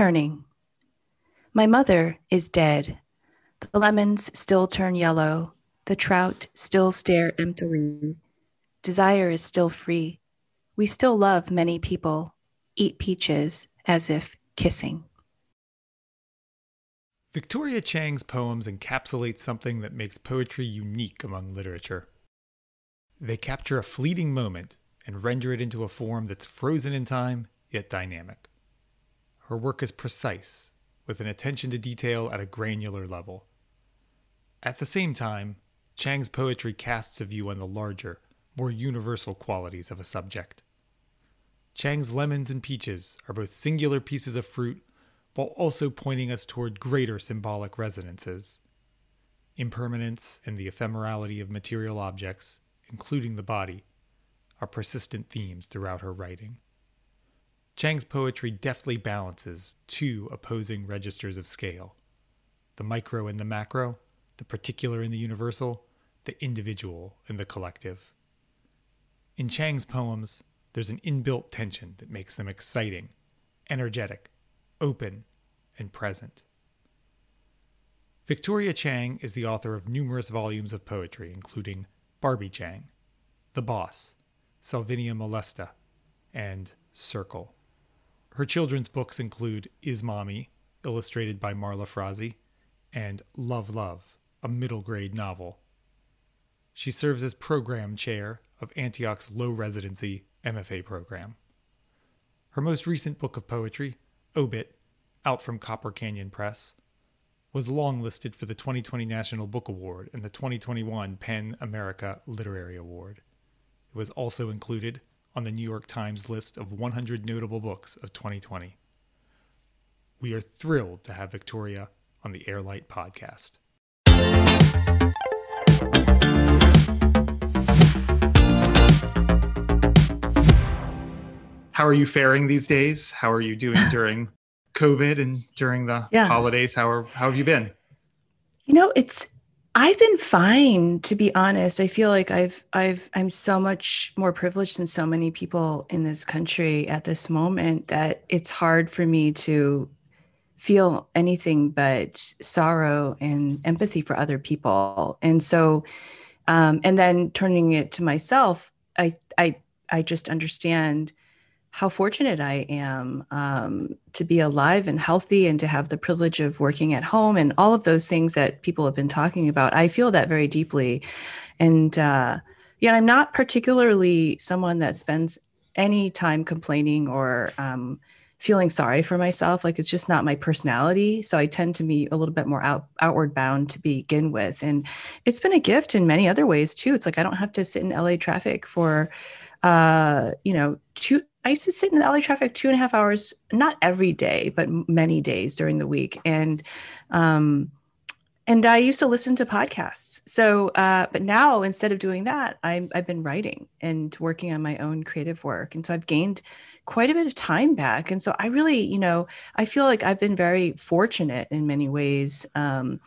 Turning. My mother is dead. The lemons still turn yellow. The trout still stare emptily. Desire is still free. We still love many people, eat peaches as if kissing. Victoria Chang's poems encapsulate something that makes poetry unique among literature. They capture a fleeting moment and render it into a form that's frozen in time yet dynamic. Her work is precise, with an attention to detail at a granular level. At the same time, Chang's poetry casts a view on the larger, more universal qualities of a subject. Chang's lemons and peaches are both singular pieces of fruit while also pointing us toward greater symbolic resonances. Impermanence and the ephemerality of material objects, including the body, are persistent themes throughout her writing. Chang's poetry deftly balances two opposing registers of scale the micro and the macro, the particular and the universal, the individual and the collective. In Chang's poems, there's an inbuilt tension that makes them exciting, energetic, open, and present. Victoria Chang is the author of numerous volumes of poetry, including Barbie Chang, The Boss, Salvinia Molesta, and Circle. Her children's books include Is Mommy, illustrated by Marla Frazee, and Love Love, a middle grade novel. She serves as program chair of Antioch's low residency MFA program. Her most recent book of poetry, Obit, out from Copper Canyon Press, was longlisted for the 2020 National Book Award and the 2021 PEN America Literary Award. It was also included on the New York Times list of 100 notable books of 2020. We are thrilled to have Victoria on the Air/Light podcast. How are you faring these days? How are you doing during COVID and during the yeah. holidays? How are how have you been? You know, it's I've been fine to be honest. I feel like I've I've I'm so much more privileged than so many people in this country at this moment that it's hard for me to feel anything but sorrow and empathy for other people. And so um and then turning it to myself, I I I just understand how fortunate I am um, to be alive and healthy and to have the privilege of working at home and all of those things that people have been talking about. I feel that very deeply. And uh, yeah, I'm not particularly someone that spends any time complaining or um, feeling sorry for myself. Like it's just not my personality. So I tend to be a little bit more out, outward bound to begin with. And it's been a gift in many other ways too. It's like I don't have to sit in LA traffic for uh, you know, two I used to sit in the LA traffic two and a half hours, not every day, but many days during the week. And, um, and I used to listen to podcasts. So, uh, but now instead of doing that, i I've been writing and working on my own creative work. And so I've gained quite a bit of time back. And so I really, you know, I feel like I've been very fortunate in many ways. Um,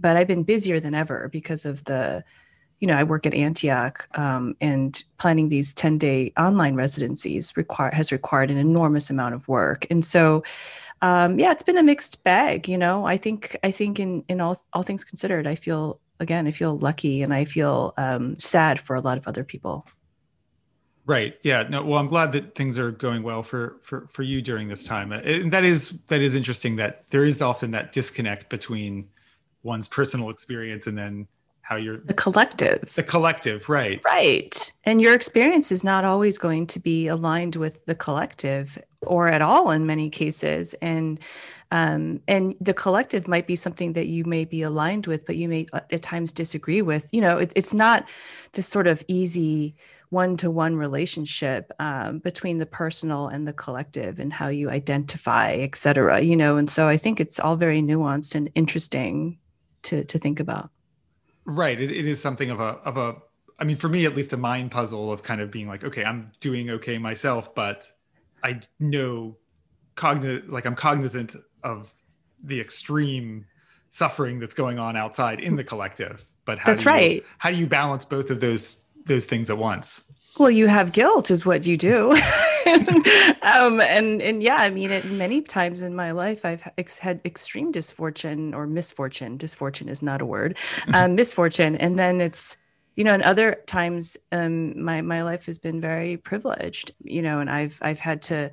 but I've been busier than ever because of the, you know, I work at Antioch, um, and planning these ten day online residencies require has required an enormous amount of work, and so. Um, yeah, it's been a mixed bag. You know, I think I think in in all all things considered, I feel again I feel lucky and I feel um, sad for a lot of other people. Right. Yeah. No. Well, I'm glad that things are going well for for for you during this time. And that is that is interesting. That there is often that disconnect between one's personal experience and then how you're the collective. The collective right. Right. And your experience is not always going to be aligned with the collective or at all in many cases. And um, and the collective might be something that you may be aligned with but you may uh, at times disagree with. You know it, it's not this sort of easy one-to-one relationship um, between the personal and the collective and how you identify et cetera you know? And so i think it's all very nuanced and interesting to to think about Right. It, it is something of a of a I mean, for me at least, a mind puzzle of kind of being like, okay, I'm doing okay myself, but I know cognizant like I'm cognizant of the extreme suffering that's going on outside in the collective. But how that's do you, right. How do you balance both of those those things at once? Well, you have guilt, is what you do. um, and and yeah, I mean, it many times in my life, I've ex- had extreme misfortune or misfortune. Disfortune is not a word. Um, misfortune, and then it's you know, and other times, um, my my life has been very privileged. You know, and I've I've had to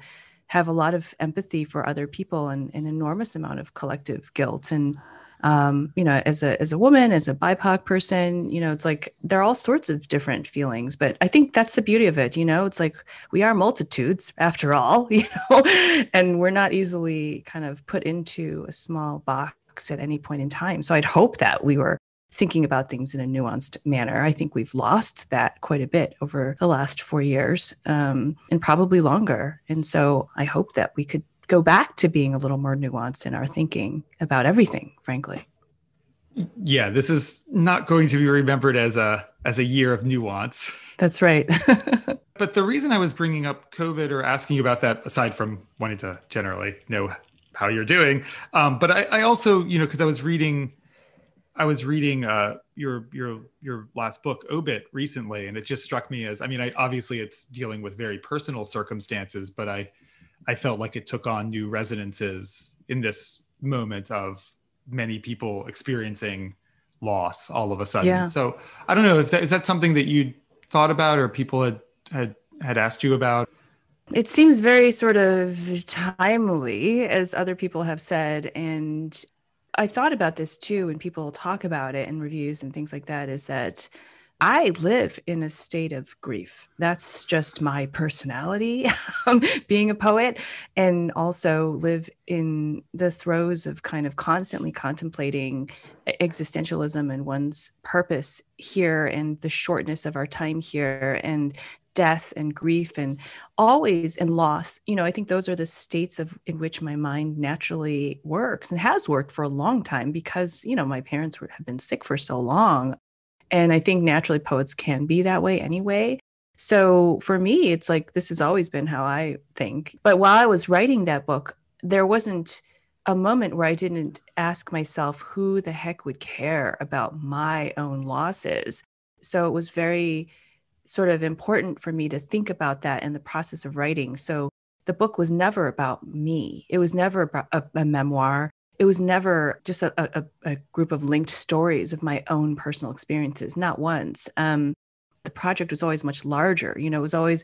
have a lot of empathy for other people and an enormous amount of collective guilt and um, you know, as a as a woman, as a BIPOC person, you know, it's like there are all sorts of different feelings. But I think that's the beauty of it. You know, it's like we are multitudes after all. You know, and we're not easily kind of put into a small box at any point in time. So I'd hope that we were thinking about things in a nuanced manner. I think we've lost that quite a bit over the last four years um, and probably longer. And so I hope that we could go back to being a little more nuanced in our thinking about everything, frankly. Yeah, this is not going to be remembered as a as a year of nuance. That's right. but the reason I was bringing up COVID or asking you about that, aside from wanting to generally know how you're doing, um, but I, I also, you know, because I was reading, I was reading uh, your your your last book, Obit, recently, and it just struck me as, I mean, I obviously it's dealing with very personal circumstances, but I I felt like it took on new resonances in this moment of many people experiencing loss all of a sudden. Yeah. So I don't know if that is that something that you thought about or people had had had asked you about. It seems very sort of timely, as other people have said, and I thought about this too when people talk about it in reviews and things like that. Is that I live in a state of grief. That's just my personality, um, being a poet, and also live in the throes of kind of constantly contemplating existentialism and one's purpose here and the shortness of our time here and death and grief and always and loss you know i think those are the states of in which my mind naturally works and has worked for a long time because you know my parents were, have been sick for so long and I think naturally poets can be that way anyway. So for me, it's like this has always been how I think. But while I was writing that book, there wasn't a moment where I didn't ask myself who the heck would care about my own losses. So it was very sort of important for me to think about that in the process of writing. So the book was never about me. It was never about a, a memoir it was never just a, a, a, group of linked stories of my own personal experiences, not once. Um, the project was always much larger. You know, it was always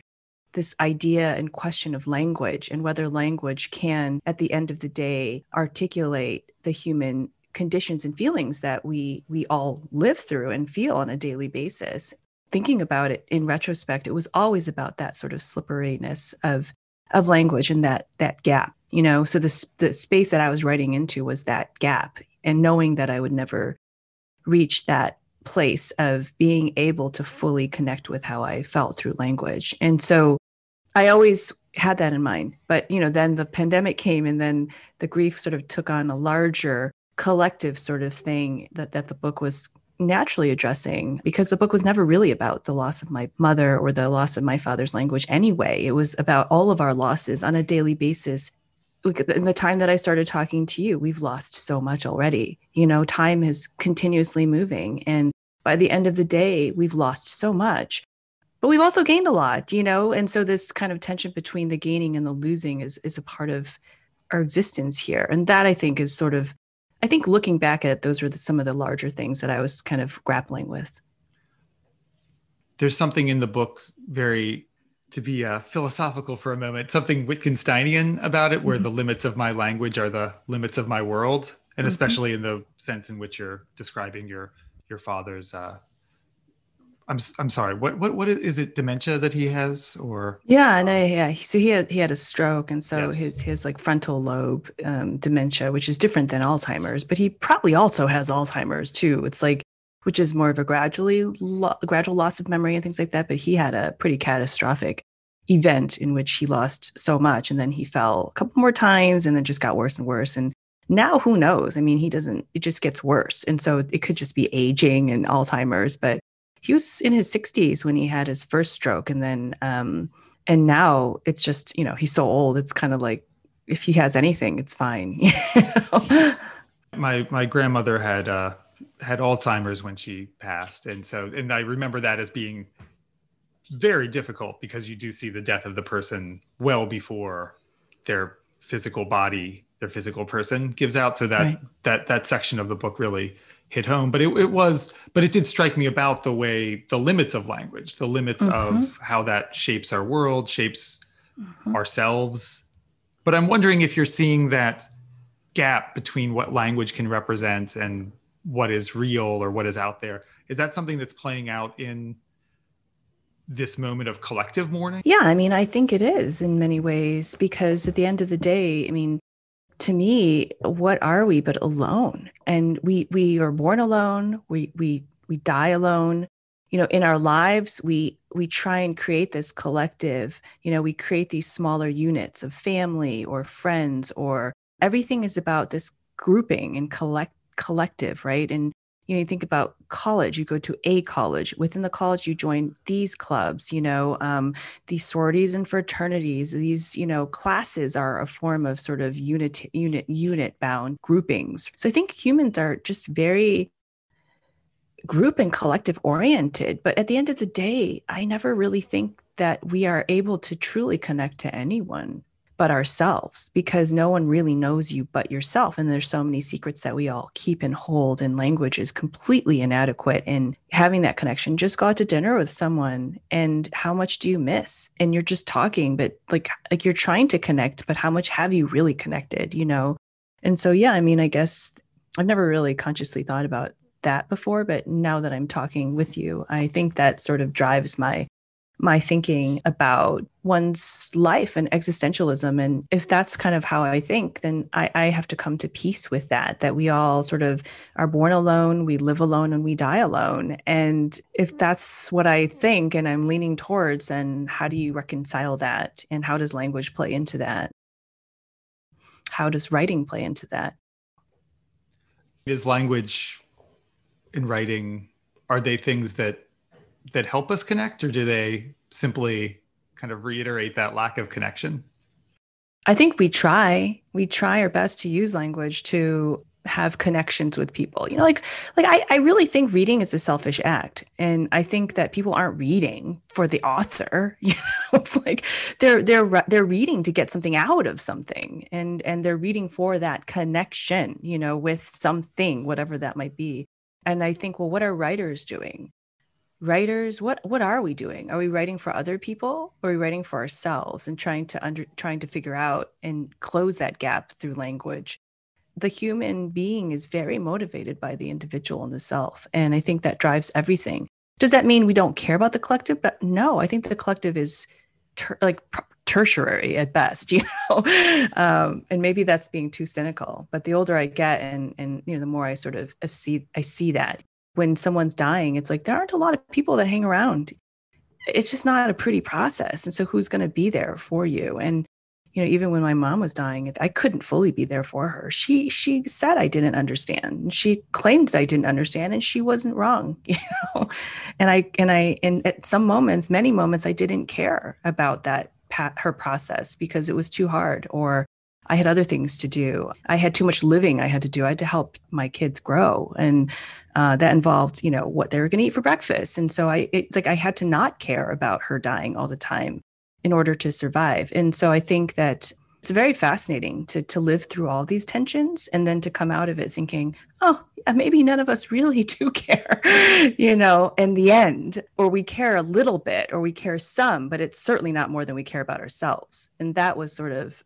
this idea and question of language and whether language can, at the end of the day, articulate the human conditions and feelings that we we all live through and feel on a daily basis. Thinking about it in retrospect, it was always about that sort of slipperiness of of language and that that gap you know? So the, the space that i was writing into was that gap and knowing that i would never reach that place of being able to fully connect with how i felt through language. And so i always had that in mind but you know then the pandemic came and then the grief sort of took on a larger collective sort of thing that that the book was naturally addressing because the book was never really about the loss of my mother or the loss of my father's language anyway. It was about all of our losses on a daily basis. In the time that I started talking to you, we've lost so much already. You know, time is continuously moving. And by the end of the day, we've lost so much. But we've also gained a lot, you know? And so this kind of tension between the gaining and the losing is is a part of our existence here. And that I think is sort of I think looking back at it, those were the, some of the larger things that I was kind of grappling with. There's something in the book very to be uh, philosophical for a moment, something Wittgensteinian about it, where mm-hmm. the limits of my language are the limits of my world, and mm-hmm. especially in the sense in which you're describing your your father's uh, I'm I'm sorry. What what what is it? Dementia that he has, or yeah, and I, yeah. So he had he had a stroke, and so yes. his his like frontal lobe um, dementia, which is different than Alzheimer's, but he probably also has Alzheimer's too. It's like which is more of a gradually lo- gradual loss of memory and things like that. But he had a pretty catastrophic event in which he lost so much, and then he fell a couple more times, and then just got worse and worse. And now who knows? I mean, he doesn't. It just gets worse, and so it could just be aging and Alzheimer's, but he was in his 60s when he had his first stroke and then um and now it's just you know he's so old it's kind of like if he has anything it's fine my my grandmother had uh had alzheimer's when she passed and so and i remember that as being very difficult because you do see the death of the person well before their physical body, their physical person gives out. So that right. that that section of the book really hit home. But it, it was, but it did strike me about the way the limits of language, the limits mm-hmm. of how that shapes our world, shapes mm-hmm. ourselves. But I'm wondering if you're seeing that gap between what language can represent and what is real or what is out there. Is that something that's playing out in this moment of collective mourning? Yeah, I mean, I think it is in many ways because at the end of the day, I mean, to me, what are we but alone? And we we are born alone. We we we die alone. You know, in our lives, we we try and create this collective. You know, we create these smaller units of family or friends or everything is about this grouping and collect collective, right? And you know, you think about college, you go to a college. Within the college, you join these clubs, you know, um, these sororities and fraternities. These, you know, classes are a form of sort of unit, unit, unit bound groupings. So I think humans are just very group and collective oriented. But at the end of the day, I never really think that we are able to truly connect to anyone but ourselves because no one really knows you but yourself and there's so many secrets that we all keep and hold and language is completely inadequate in having that connection just go out to dinner with someone and how much do you miss? And you're just talking but like like you're trying to connect but how much have you really connected you know? And so yeah i mean i guess i've never really consciously thought about that before but now that i'm talking with you i think that sort of drives my my thinking about one's life and existentialism. And if that's kind of how I think, then I, I, have to come to peace with that, that we all sort of are born alone, we live alone, and we die alone. And if that's what I think and I'm leaning towards, then how do you reconcile that? And how does language play into that? How does writing play into that? Is language in writing, are they things that that help us connect, or do they simply kind of reiterate that lack of connection? I think we try. We try our best to use language to have connections with people. You know, like like I, I really think reading is a selfish act. And I think that people aren't reading for the author. You know, it's like they're they're they're reading to get something out of something. And and they're reading for that connection, you know, with something, whatever that might be. And I think, well, what are writers doing? Writers what what are we doing? Are we writing for other people or are we writing for ourselves and trying to under trying to figure out and close that gap through language? The human being is very motivated by the individual and the self and i think that drives everything. Does that mean we don't care about the collective? But no i think the collective is ter- like tertiary at best you know? Um, and maybe that's being too cynical but the older i get and and you know the more i sort of see i see that when someone's dying, it's like there aren't a lot of people that hang around. It's just not a pretty process. And so who's going to be there for you? And you know, even when my mom was dying, I couldn't fully be there for her. She she said I didn't understand. She claimed that I didn't understand, and she wasn't wrong. You know, and I and I and at some moments, many moments, I didn't care about that her process because it was too hard, or I had other things to do. I had too much living I had to do. I had to help my kids grow, and uh, that involved, you know, what they were going to eat for breakfast. And so I, it's like I had to not care about her dying all the time in order to survive. And so I think that it's very fascinating to to live through all these tensions and then to come out of it thinking, oh, maybe none of us really do care, you know, in the end, or we care a little bit, or we care some, but it's certainly not more than we care about ourselves. And that was sort of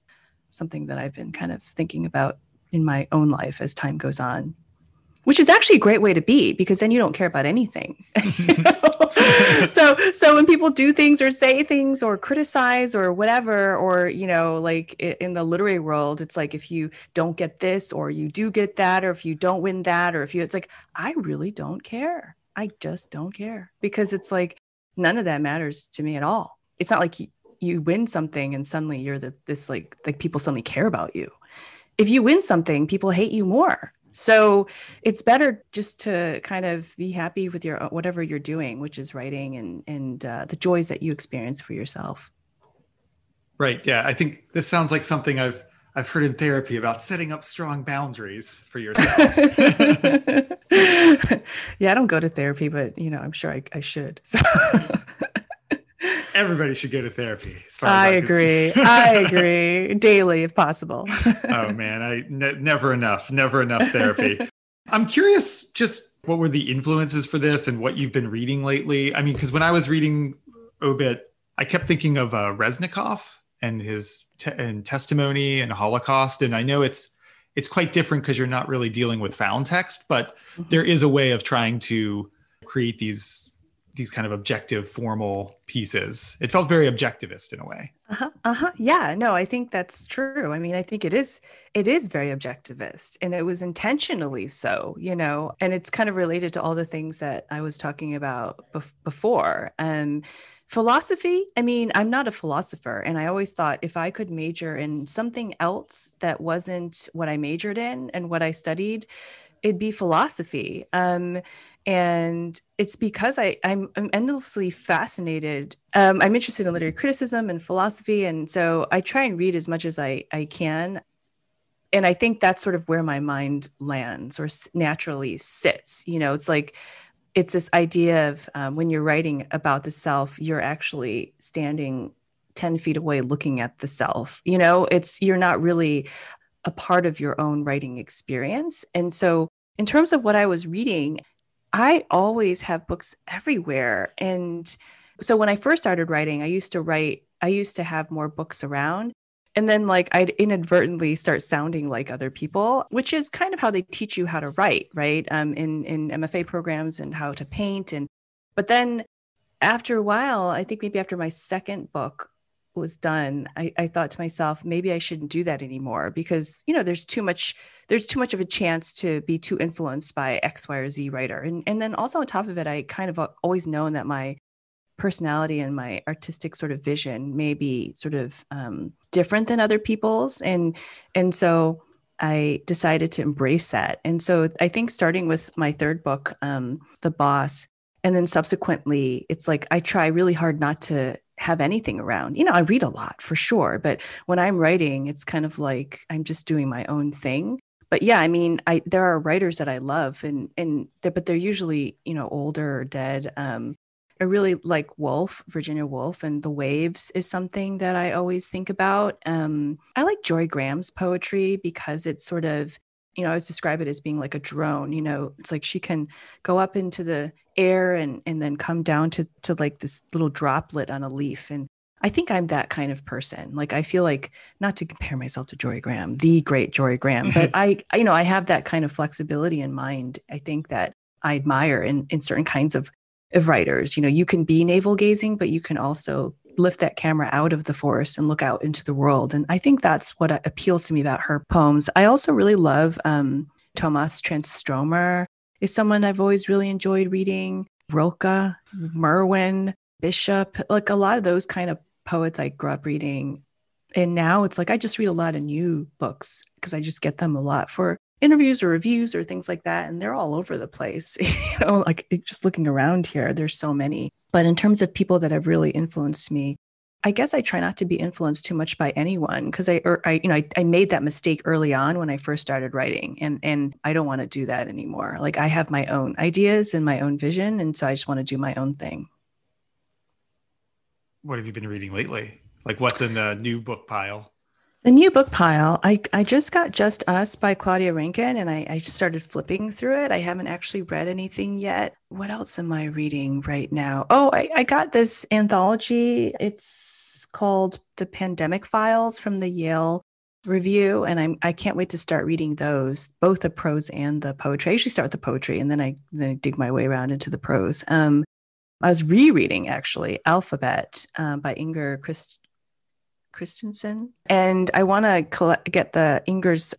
something that I've been kind of thinking about in my own life as time goes on which is actually a great way to be because then you don't care about anything. so so when people do things or say things or criticize or whatever or you know like in the literary world it's like if you don't get this or you do get that or if you don't win that or if you it's like I really don't care. I just don't care because it's like none of that matters to me at all. It's not like you, win something and suddenly you're the, this like like people suddenly care about you. If you win something people hate you more. So it's better just to kind of be happy with your whatever you're doing which is writing and and uh, the joys that you experience for yourself. Right. Yeah. I think this sounds like something i've I've heard in therapy about setting up strong boundaries for yourself. yeah, I don't go to therapy, but you know, I'm sure I, I should. So everybody should go to therapy. I agree. I agree daily if possible. oh man, I never enough, never enough therapy. I'm curious, just what were the influences for this and what you've been reading lately? I mean, because when I was reading Obit, I kept thinking of uh, Reznikoff and his te- and testimony and Holocaust, and I know it's it's quite different because you're not really dealing with found text, but mm-hmm. there is a way of trying to create these these kind of objective formal pieces. It felt very objectivist in a way. Uh-huh uh-huh. Yeah no i think that's true. I mean i think it is it is very objectivist and it was intentionally so you know? And it's kind of related to all the things that i was talking about bef- before. And um, philosophy i mean i'm not a philosopher and i always thought if i could major in something else that wasn't what i majored in and what i studied it'd be philosophy. Um, and it's because I, I'm, I'm endlessly fascinated. Um, I'm interested in literary criticism and philosophy, and so I try and read as much as I, I can. And I think that's sort of where my mind lands or naturally sits. You know, it's like it's this idea of um, when you're writing about the self, you're actually standing 10 feet away looking at the self. You know, it's you're not really a part of your own writing experience. And so, in terms of what I was reading, I always have books everywhere. And so when I first started writing, I used to write, I used to have more books around. And then, like, I'd inadvertently start sounding like other people, which is kind of how they teach you how to write, right? Um, in, in MFA programs and how to paint. And, but then after a while, I think maybe after my second book, was done I, I thought to myself maybe i shouldn't do that anymore because you know there's too much there's too much of a chance to be too influenced by x y or z writer. And and then also on top of it i kind of always known that my personality and my artistic sort of vision may be sort of um, different than other people's. And and so i decided to embrace that. And so i think starting with my third book um, the boss and then subsequently it's like i try really hard not to have anything around. You know, I read a lot for sure, but when I'm writing, it's kind of like I'm just doing my own thing. But yeah, I mean, I there are writers that I love, and and they're, but they're usually you know older or dead. Um, I really like Woolf, Virginia Woolf, and The Waves is something that I always think about. Um, I like Jorie Graham's poetry because it's sort of you know, I always describe it as being like a drone. You know, it's like she can go up into the air and and then come down to to like this little droplet on a leaf. And I think I'm that kind of person. Like I feel like not to compare myself to Jorie Graham, the great Jorie Graham, but I, I you know I have that kind of flexibility in mind. I think that I admire in in certain kinds of of writers. You know, you can be navel gazing, but you can also lift that camera out of the forest and look out into the world. And I think that's what appeals to me about her poems. I also really love um, Tomas Tranströmer is someone I've always really enjoyed reading. Rilke, Merwin, Bishop, like a lot of those kind of poets I grew up reading. And now it's like I just read a lot of new books because I just get them a lot for interviews or reviews or things like that and they're all over the place you know like just looking around here there's so many. But in terms of people that have really influenced me i guess i try not to be influenced too much by anyone because I, or I you know I, I made that mistake early on when i first started writing and and i don't want to do that anymore. Like i have my own ideas and my own vision and so i just want to do my own thing. What have you been reading lately? Like what's in the new book pile the new book pile, I, I just got Just Us by Claudia Rankine and I, I started flipping through it. I haven't actually read anything yet. What else am I reading right now? Oh, I, I got this anthology. It's called The Pandemic Files from the Yale Review. And I'm I can't wait to start reading those, both the prose and the poetry. I usually start with the poetry and then I then I dig my way around into the prose. Um, I was rereading actually Alphabet uh, by Inger Christ Christensen. And I want to collect get the Inger's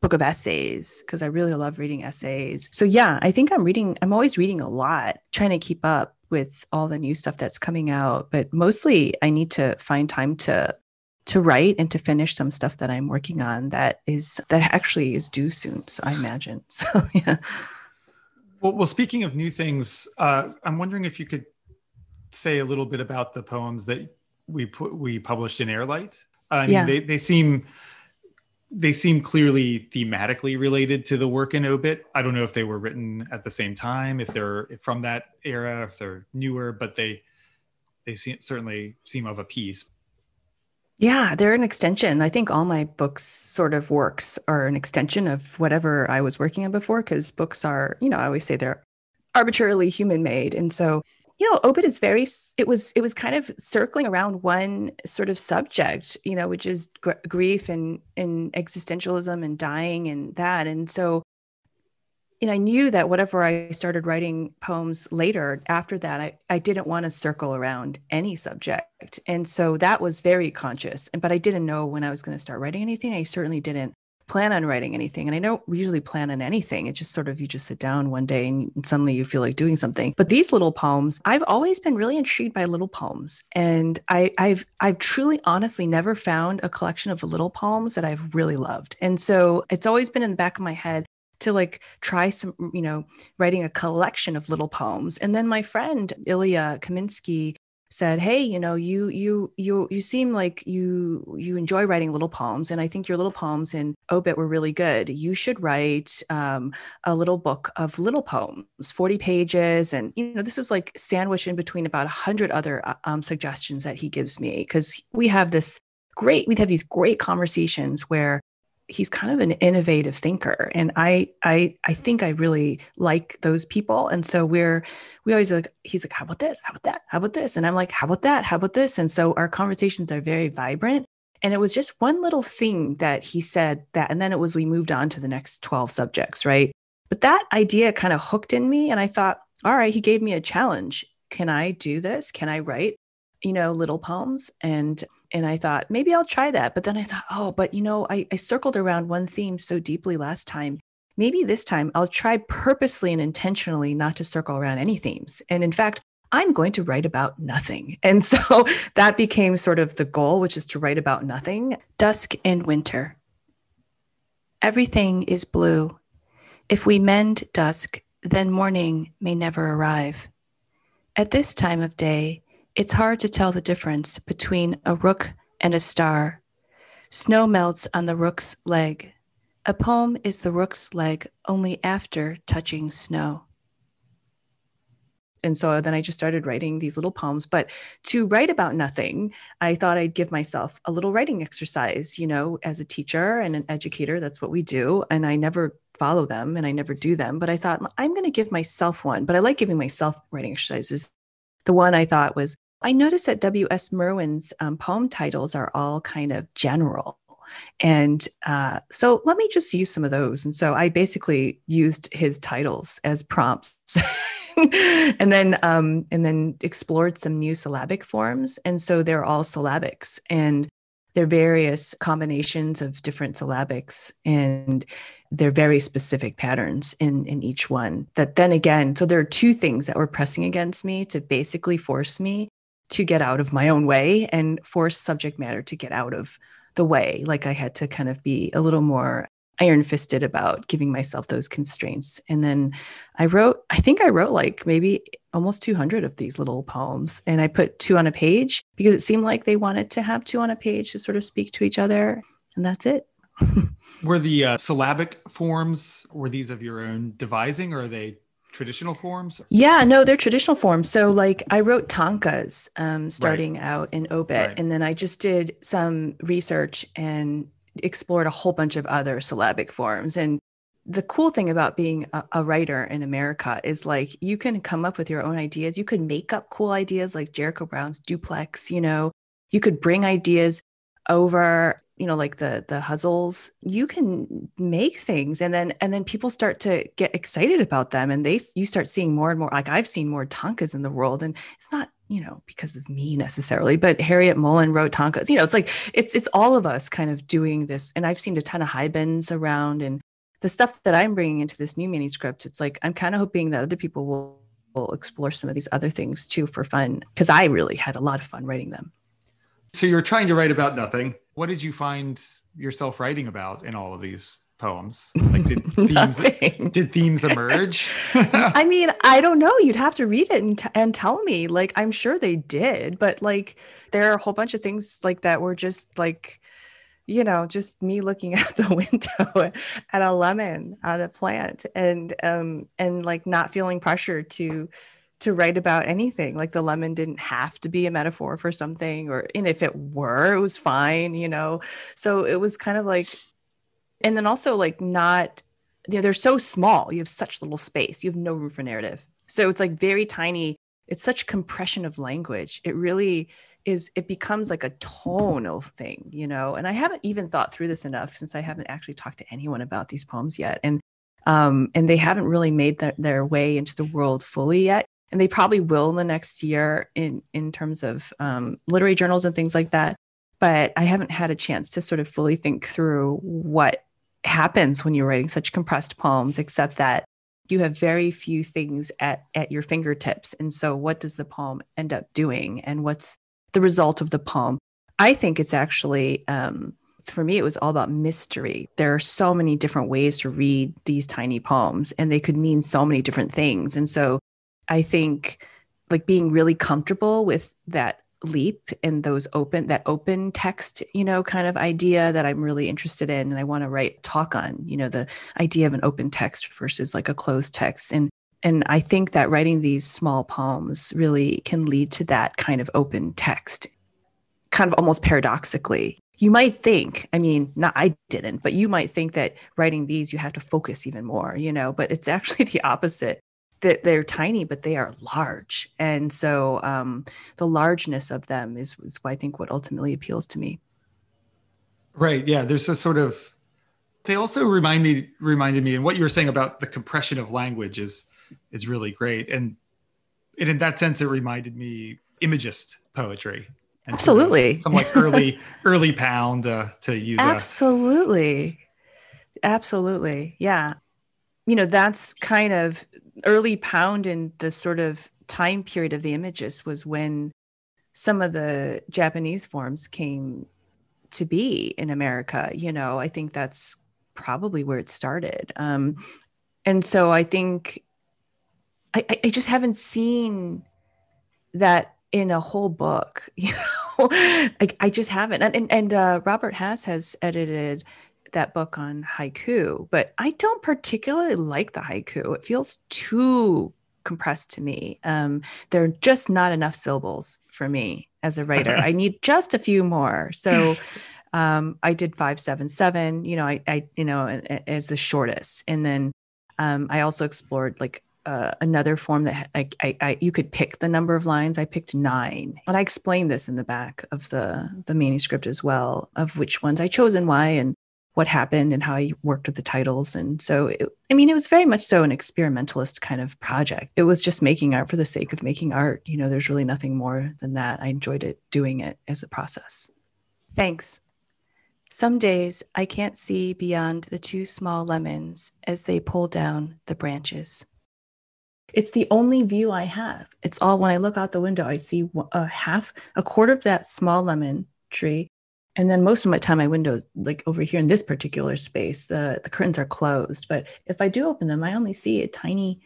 book of essays because I really love reading essays. So yeah, I think I'm reading, I'm always reading a lot, trying to keep up with all the new stuff that's coming out. But mostly I need to find time to to write and to finish some stuff that I'm working on that is that actually is due soon. So I imagine. So yeah. Well, well speaking of new things, uh, I'm wondering if you could say a little bit about the poems that we put we published in Air/Light. I mean, yeah. they they seem they seem clearly thematically related to the work in Obit. I don't know if they were written at the same time, if they're from that era, if they're newer, but they they seem, certainly seem of a piece. Yeah, they're an extension. I think all my books sort of works are an extension of whatever I was working on before because books are, you know, I always say they're arbitrarily human made. And so, you know, Obit is very it was it was kind of circling around one sort of subject, you know, which is gr- grief and and existentialism and dying and that. And so and I knew that whatever I started writing poems later after that, I, I didn't want to circle around any subject. And so that was very conscious. And But I didn't know when I was going to start writing anything. I certainly didn't plan on writing anything. And I don't usually plan on anything. It's just sort of you just sit down one day and suddenly you feel like doing something. But these little poems, I've always been really intrigued by little poems. And I, I've I've truly honestly never found a collection of little poems that I've really loved. And so it's always been in the back of my head to like try some, you know, writing a collection of little poems. And then my friend Ilya Kaminsky said, "Hey, you know, you you you you seem like you you enjoy writing little poems, and I think your little poems in Obit were really good. You should write um, a little book of little poems, forty pages, and you know, this was like sandwiched in between about a hundred other uh, um, suggestions that he gives me because we have this great we'd have these great conversations where he's kind of an innovative thinker and i i i think i really like those people and so we're we always like he's like how about this? How about that? How about this? And i'm like how about that? How about this? And so our conversations are very vibrant and it was just one little thing that he said that and then it was we moved on to the next 12 subjects right? But that idea kind of hooked in me and i thought all right he gave me a challenge. Can i do this? Can i write you know little poems and and I thought maybe I'll try that. But then I thought, oh, but you know, I, I circled around one theme so deeply last time. Maybe this time I'll try purposely and intentionally not to circle around any themes. And in fact, I'm going to write about nothing. And so that became sort of the goal, which is to write about nothing. Dusk in winter. Everything is blue. If we mend dusk, then morning may never arrive. At this time of day, it's hard to tell the difference between a rook and a star. Snow melts on the rook's leg. A poem is the rook's leg only after touching snow. And so then I just started writing these little poems. But to write about nothing, I thought I'd give myself a little writing exercise. You know, as a teacher and an educator, that's what we do. And I never follow them and I never do them. But I thought I'm going to give myself one. But I like giving myself writing exercises. The one I thought was I noticed that W.S. Merwin's um, poem titles are all kind of general. And uh, so let me just use some of those. And so I basically used his titles as prompts. and then um, and then explored some new syllabic forms. And so they're all syllabics and they're various combinations of different syllabics and they're very specific patterns in in each one that then again so there are two things that were pressing against me to basically force me to get out of my own way and force subject matter to get out of the way. Like I had to kind of be a little more iron fisted about giving myself those constraints. And then I wrote, I think I wrote like maybe almost 200 of these little poems. And I put two on a page because it seemed like they wanted to have two on a page to sort of speak to each other. And that's it. were the uh, syllabic forms, were these of your own devising or are they traditional forms? Yeah, no, they're traditional forms. So like I wrote tankas um, starting right. out in Obit, right. and then I just did some research and explored a whole bunch of other syllabic forms. And the cool thing about being a, a, writer in America is like you can come up with your own ideas. You could make up cool ideas like Jericho Brown's duplex, you know, you could bring ideas over you know like the the ghazals you can make things and then and then people start to get excited about them and they you start seeing more and more like i've seen more tankas in the world and it's not you know because of me necessarily but Harryette Mullen wrote tankas you know it's like it's it's all of us kind of doing this and i've seen a ton of haibuns around and the stuff that i'm bringing into this new manuscript it's like i'm kind of hoping that other people will, will explore some of these other things too for fun because i really had a lot of fun writing them so you're trying to write about nothing. What did you find yourself writing about in all of these poems? Like did themes did themes emerge? I mean, I don't know. You'd have to read it and, t- and tell me. Like I'm sure they did, but like there are a whole bunch of things like that were just like you know, just me looking out the window at a lemon on a plant and um and like not feeling pressure to to write about anything. Like the lemon didn't have to be a metaphor for something, or and if it were, it was fine, you know. So it was kind of like, and then also like not, you know, they're so small. You have such little space. You have no room for narrative. So it's like very tiny. It's such compression of language. It really is. It becomes like a tonal thing, you know. And I haven't even thought through this enough since I haven't actually talked to anyone about these poems yet. And um, and they haven't really made the, their way into the world fully yet and they probably will in the next year in in terms of um, literary journals and things like that but i haven't had a chance to sort of fully think through what happens when you're writing such compressed poems except that you have very few things at at your fingertips and so what does the poem end up doing and what's the result of the poem i think it's actually um, for me, it was all about mystery. There are so many different ways to read these tiny poems, and they could mean so many different things. And so I think like being really comfortable with that leap and those open that open text you know kind of idea that i'm really interested in and i want to write talk on you know the idea of an open text versus like a closed text. And and i think that writing these small poems really can lead to that kind of open text kind of almost paradoxically. You might think i mean not i didn't but you might think that writing these you have to focus even more you know but it's actually the opposite that they're tiny, but they are large. And so um, the largeness of them is, is I think what ultimately appeals to me. Right. Yeah. There's a sort of, they also remind me, reminded me, and what you were saying about the compression of language is, is really great. And, and in that sense, it reminded me imagist poetry. And Absolutely. Some like early, early pound uh, to use. Absolutely. A... Absolutely. Yeah. You know, that's kind of early pound in the sort of time period of the images was when some of the Japanese forms came to be in America. You know, I think that's probably where it started. Um, and so I think I, I just haven't seen that in a whole book. You know, I, I just haven't. And and, uh, Robert Hass has edited that book on haiku, but I don't particularly like the haiku. It feels too compressed to me. Um, there are just not enough syllables for me as a writer. I need just a few more. So um, I did 577, you know, I, I, you know, as the shortest. And then um, I also explored like uh, another form that I, I, I, you could pick the number of lines. I picked nine, and I explained this in the back of the the manuscript as well, of which ones I chose and why, and what happened and how I worked with the titles. And so, it, I mean, it was very much so an experimentalist kind of project. It was just making art for the sake of making art. You know, there's really nothing more than that. I enjoyed it doing it as a process. Thanks. Some days I can't see beyond the two small lemons as they pull down the branches. It's the only view I have. It's all when I look out the window, I see a uh, half, a quarter of that small lemon tree and then most of my time my windows like over here in this particular space the the curtains are closed. But if i do open them i only see a tiny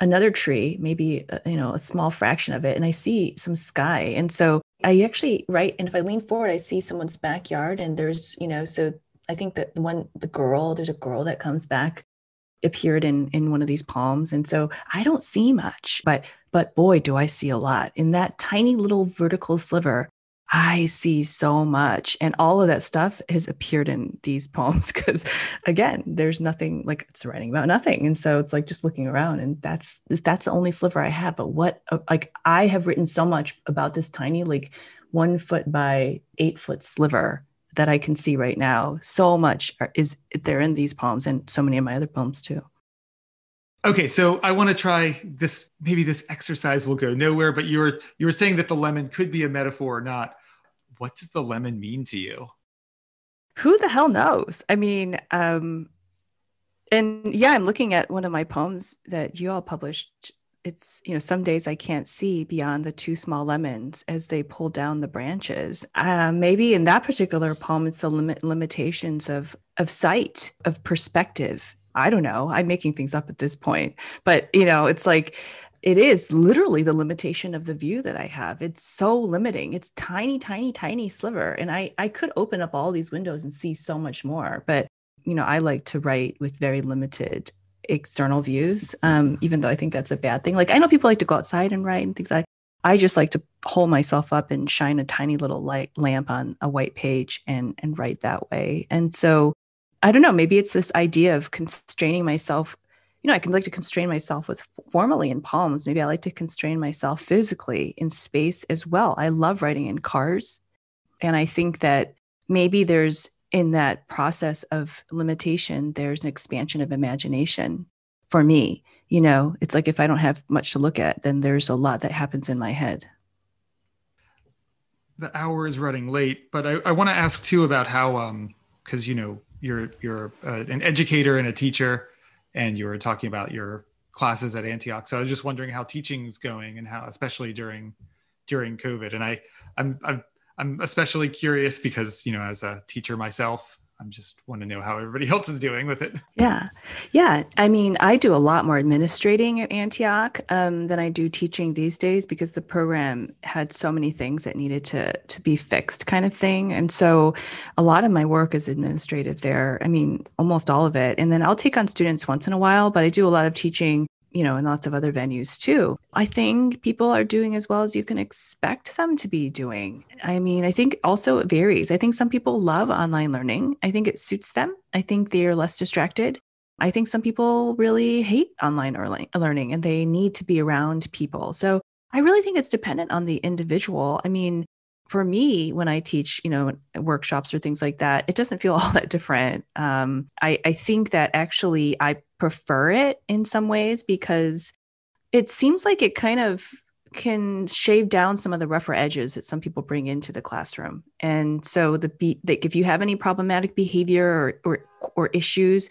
another tree maybe uh, you know a small fraction of it and i see some sky. And so i actually right and if i lean forward i see someone's backyard and there's you know so i think that the one the girl there's a girl that comes back appeared in in one of these palms. And so i don't see much but but boy do i see a lot. In that tiny little vertical sliver I see so much. And all of that stuff has appeared in these poems because, again, there's nothing like it's writing about nothing. And so it's like just looking around, and that's that's the only sliver I have. But what, uh, like, I have written so much about this tiny, like, one foot by eight foot sliver that I can see right now. So much is there in these poems and so many of my other poems too. Okay, so I want to try this. Maybe this exercise will go nowhere, but you were you were saying that the lemon could be a metaphor or not. What does the lemon mean to you? Who the hell knows? I mean, um, and yeah, I'm looking at one of my poems that you all published. It's you know, some days I can't see beyond the two small lemons as they pull down the branches. Uh, maybe in that particular poem, it's the limit limitations of of sight, of perspective, I don't know. I'm making things up at this point. But, you know, it's like it is literally the limitation of the view that I have. It's so limiting. It's tiny, tiny, tiny sliver. And I I could open up all these windows and see so much more. But, you know, I like to write with very limited external views, um, even though I think that's a bad thing. Like I know people like to go outside and write and things like I just like to hold myself up and shine a tiny little light lamp on a white page and and write that way. And so I don't know, maybe it's this idea of constraining myself. You know, I can like to constrain myself with formally in poems. Maybe I like to constrain myself physically in space as well. I love writing in cars. And I think that maybe there's in that process of limitation, there's an expansion of imagination for me. You know, it's like if I don't have much to look at, then there's a lot that happens in my head. The hour is running late, but I, I want to ask too about how, um, because you know you're you're uh, an educator and a teacher, and you were talking about your classes at Antioch. So I was just wondering how teaching's going and how, especially during during COVID. And I I'm I'm I'm especially curious because, you know, as a teacher myself, I'm just want to know how everybody else is doing with it. Yeah. Yeah. I mean, I do a lot more administrating at Antioch um, than I do teaching these days because the program had so many things that needed to, to be fixed, kind of thing. And so a lot of my work is administrative there. I mean, almost all of it. And then I'll take on students once in a while, but I do a lot of teaching you know, in lots of other venues too. I think people are doing as well as you can expect them to be doing. I mean, I think also it varies. I think some people love online learning. I think it suits them. I think they're less distracted. I think some people really hate online learning and they need to be around people. So I really think it's dependent on the individual. I mean, for me, when I teach, you know, workshops or things like that, it doesn't feel all that different. Um, I, I think that actually I prefer it in some ways because it seems like it kind of can shave down some of the rougher edges that some people bring into the classroom. And so the be like if you have any problematic behavior or, or or issues,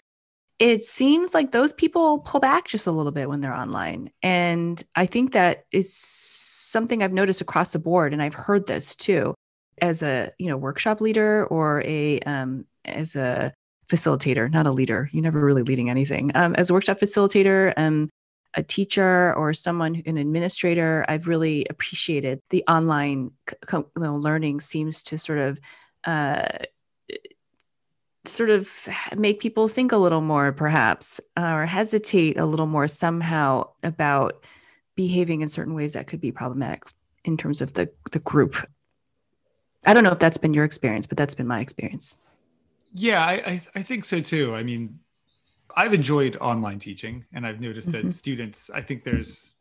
it seems like those people pull back just a little bit when they're online. And I think that is something I've noticed across the board, and I've heard this too, as a you know workshop leader or a um, as a facilitator, not a leader. You're never really leading anything. Um, as a workshop facilitator, um, a teacher or someone, an administrator, I've really appreciated the online co- you know, learning seems to sort of uh, sort of make people think a little more, perhaps, uh, or hesitate a little more somehow about behaving in certain ways that could be problematic in terms of the the group. I don't know if that's been your experience, but that's been my experience. Yeah, I, I, I think so too. I mean, I've enjoyed online teaching, and I've noticed mm-hmm. that students. I think there's,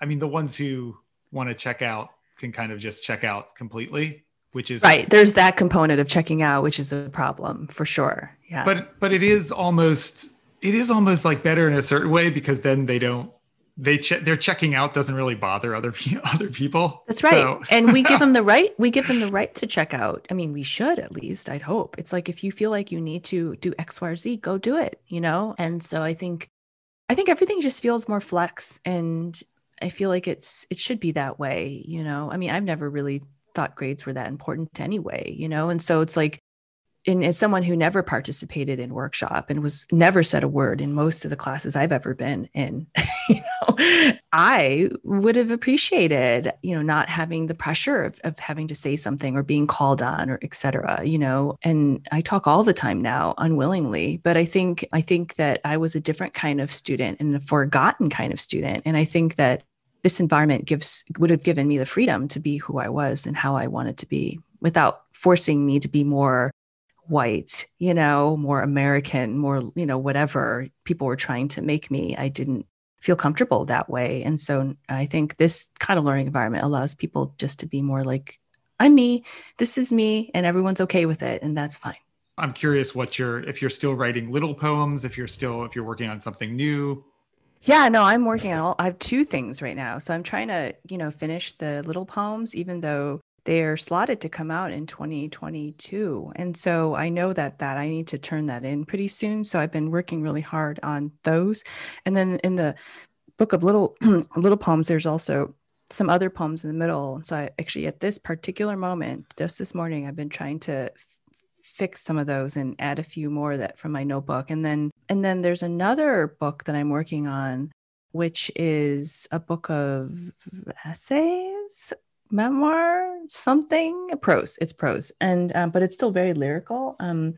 I mean, the ones who want to check out can kind of just check out completely, which is right. There's that component of checking out, which is a problem for sure. Yeah, but but it is almost it is almost like better in a certain way because then they don't they che- their checking out doesn't really bother other other people. That's right. So. and we give them the right we give them the right to check out. I mean, we should at least, I'd hope. It's like if you feel like you need to do X, Y, or Z, go do it, you know? And so I think I think everything just feels more flex and I feel like it's it should be that way, you know. I mean, I've never really thought grades were that important anyway, you know. And so it's like and as someone who never participated in workshop and was never said a word in most of the classes I've ever been in, you know, I would have appreciated, you know, not having the pressure of, of having to say something or being called on or et cetera, you know, and I talk all the time now unwillingly, but I think, I think that I was a different kind of student and a forgotten kind of student. And I think that this environment gives, would have given me the freedom to be who I was and how I wanted to be without forcing me to be more white, you know, more American, more, you know, whatever people were trying to make me. I didn't feel comfortable that way. And so I think this kind of learning environment allows people just to be more like, I'm me, this is me, and everyone's okay with it. And that's fine. I'm curious what you're, if you're still writing little poems, if you're still, if you're working on something new. Yeah, no, I'm working on all, I have two things right now. So I'm trying to, you know, finish the little poems, even though they're slotted to come out in 2022 and so i know that that i need to turn that in pretty soon so i've been working really hard on those. And then in the book of little little poems there's also some other poems in the middle. So i actually at this particular moment just this morning i've been trying to fix some of those and add a few more that from my notebook. And then and then there's another book that i'm working on which is a book of essays memoir something prose it's prose and um, but it's still very lyrical um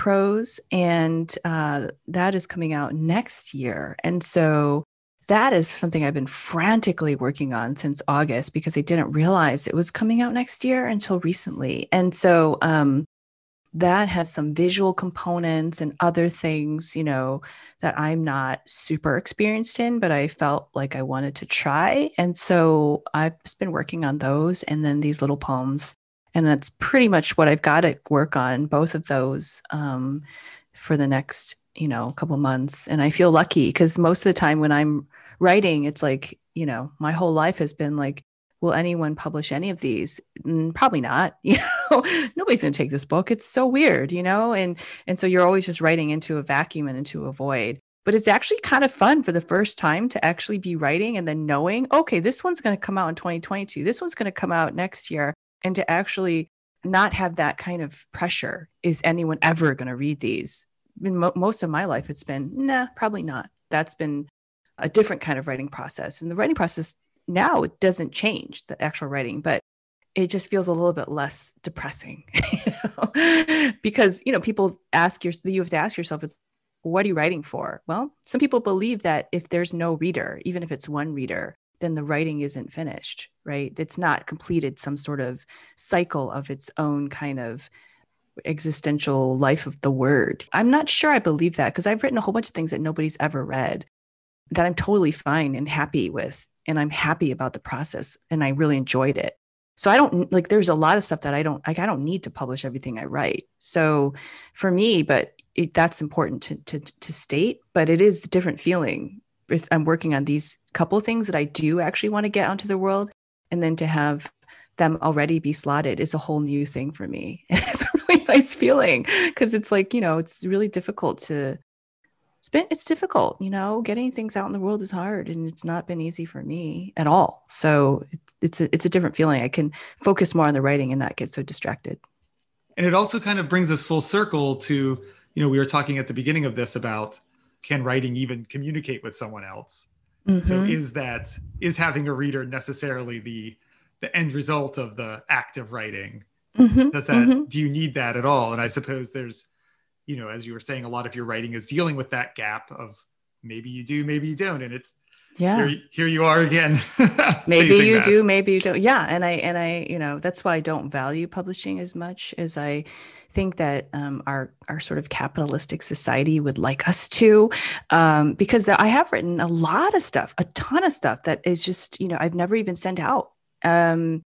prose, and uh, that is coming out next year. And so that is something I've been frantically working on since August because I didn't realize it was coming out next year until recently. And so um, that has some visual components and other things, you know, that I'm not super experienced in, but I felt like I wanted to try. And so I've just been working on those and then these little poems. And that's pretty much what I've got to work on, both of those um, for the next, you know, couple months. And I feel lucky because most of the time when I'm writing, it's like, you know, my whole life has been like, will anyone publish any of these? Probably not you know? Nobody's going to take this book. It's so weird you know? And and so you're always just writing into a vacuum and into a void. But it's actually kind of fun for the first time to actually be writing and then knowing okay this one's going to come out in 2022 this one's going to come out next year. And to actually not have that kind of pressure is anyone ever going to read these? In mo- most of my life it's been nah probably not. That's been a different kind of writing process. And the writing process now it doesn't change the actual writing, but it just feels a little bit less depressing you know? because you know people ask your you have to ask yourself it's what are you writing for? Well some people believe that if there's no reader even if it's one reader then the writing isn't finished right? It's not completed some sort of cycle of its own kind of existential life of the word. I'm not sure i believe that because i've written a whole bunch of things that nobody's ever read that i'm totally fine and happy with and I'm happy about the process and I really enjoyed it. So I don't like there's a lot of stuff that I don't like I don't need to publish everything I write. So for me, but it, that's important to, to to state, but it is a different feeling if I'm working on these couple things that I do actually want to get onto the world and then to have them already be slotted is a whole new thing for me. it's a really nice feeling because it's like, you know, it's really difficult to it's been it's difficult you know getting things out in the world is hard and it's not been easy for me at all so it's it's a, it's a different feeling i can focus more on the writing and not get so distracted and it also kind of brings us full circle to you know we were talking at the beginning of this about can writing even communicate with someone else mm-hmm. so is that is having a reader necessarily the the end result of the act of writing mm-hmm. does that mm-hmm. do you need that at all and i suppose there's you know, as you were saying, a lot of your writing is dealing with that gap of maybe you do, maybe you don't. And it's, yeah, here, here you are again. maybe you that. do, maybe you don't. Yeah. And I, and I, you know, that's why I don't value publishing as much as I think that um, our, our sort of capitalistic society would like us to, um, because I have written a lot of stuff, a ton of stuff that is just, you know, I've never even sent out. Um,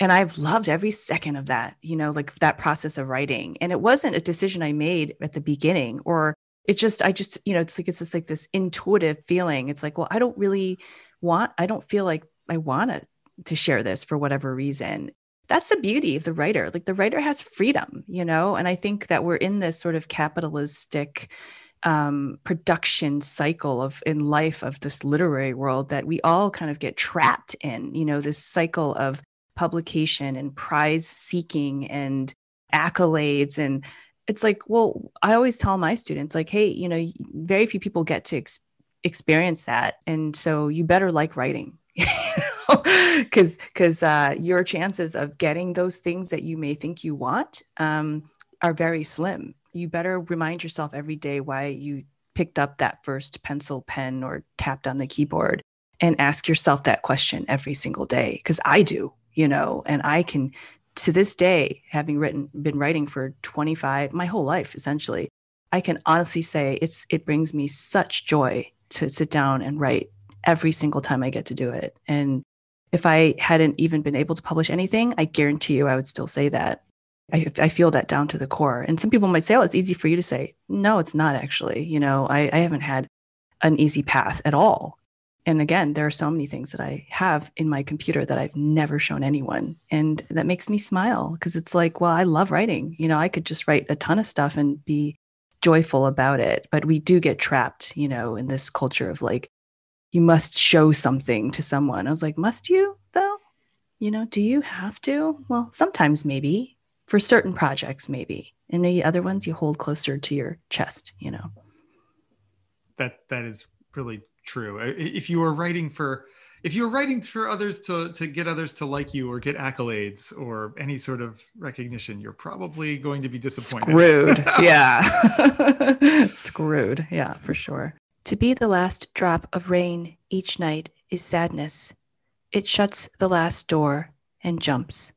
and I've loved every second of that, you know, like that process of writing. And it wasn't a decision I made at the beginning, or it's just, I just, you know, it's like, it's just like this intuitive feeling. It's like, well, I don't really want, I don't feel like I want to, to share this for whatever reason. That's the beauty of the writer. Like the writer has freedom, you know, and I think that we're in this sort of capitalistic, um, production cycle of in life of this literary world that we all kind of get trapped in you know this cycle of publication and prize seeking and accolades and it's like well i always tell my students like hey you know very few people get to ex- experience that and so you better like writing. Because because uh, your chances of getting those things that you may think you want um, are very slim. You better remind yourself every day why you picked up that first pencil pen or tapped on the keyboard and ask yourself that question every single day because i do you know, and I can to this day, having written been writing for 25, my whole life essentially, I can honestly say it's it brings me such joy to sit down and write every single time I get to do it. And if I hadn't even been able to publish anything, I guarantee you I would still say that. I, I feel that down to the core. And some people might say, oh, it's easy for you to say. No, it's not actually. You know, I, I haven't had an easy path at all and again there are so many things that i have in my computer that i've never shown anyone. And that makes me smile because it's like well i love writing. You know i could just write a ton of stuff and be joyful about it. But we do get trapped you know in this culture of like you must show something to someone. I was like must you though? You know do you have to? Well sometimes maybe. For certain projects maybe. And maybe other ones you hold closer to your chest you know. That that is really true. If you were writing for, if you're writing for others to to get others to like you or get accolades or any sort of recognition, you're probably going to be disappointed. Screwed. yeah. Screwed. Yeah, for sure. To be the last drop of rain each night is sadness. It shuts the last door and jumps.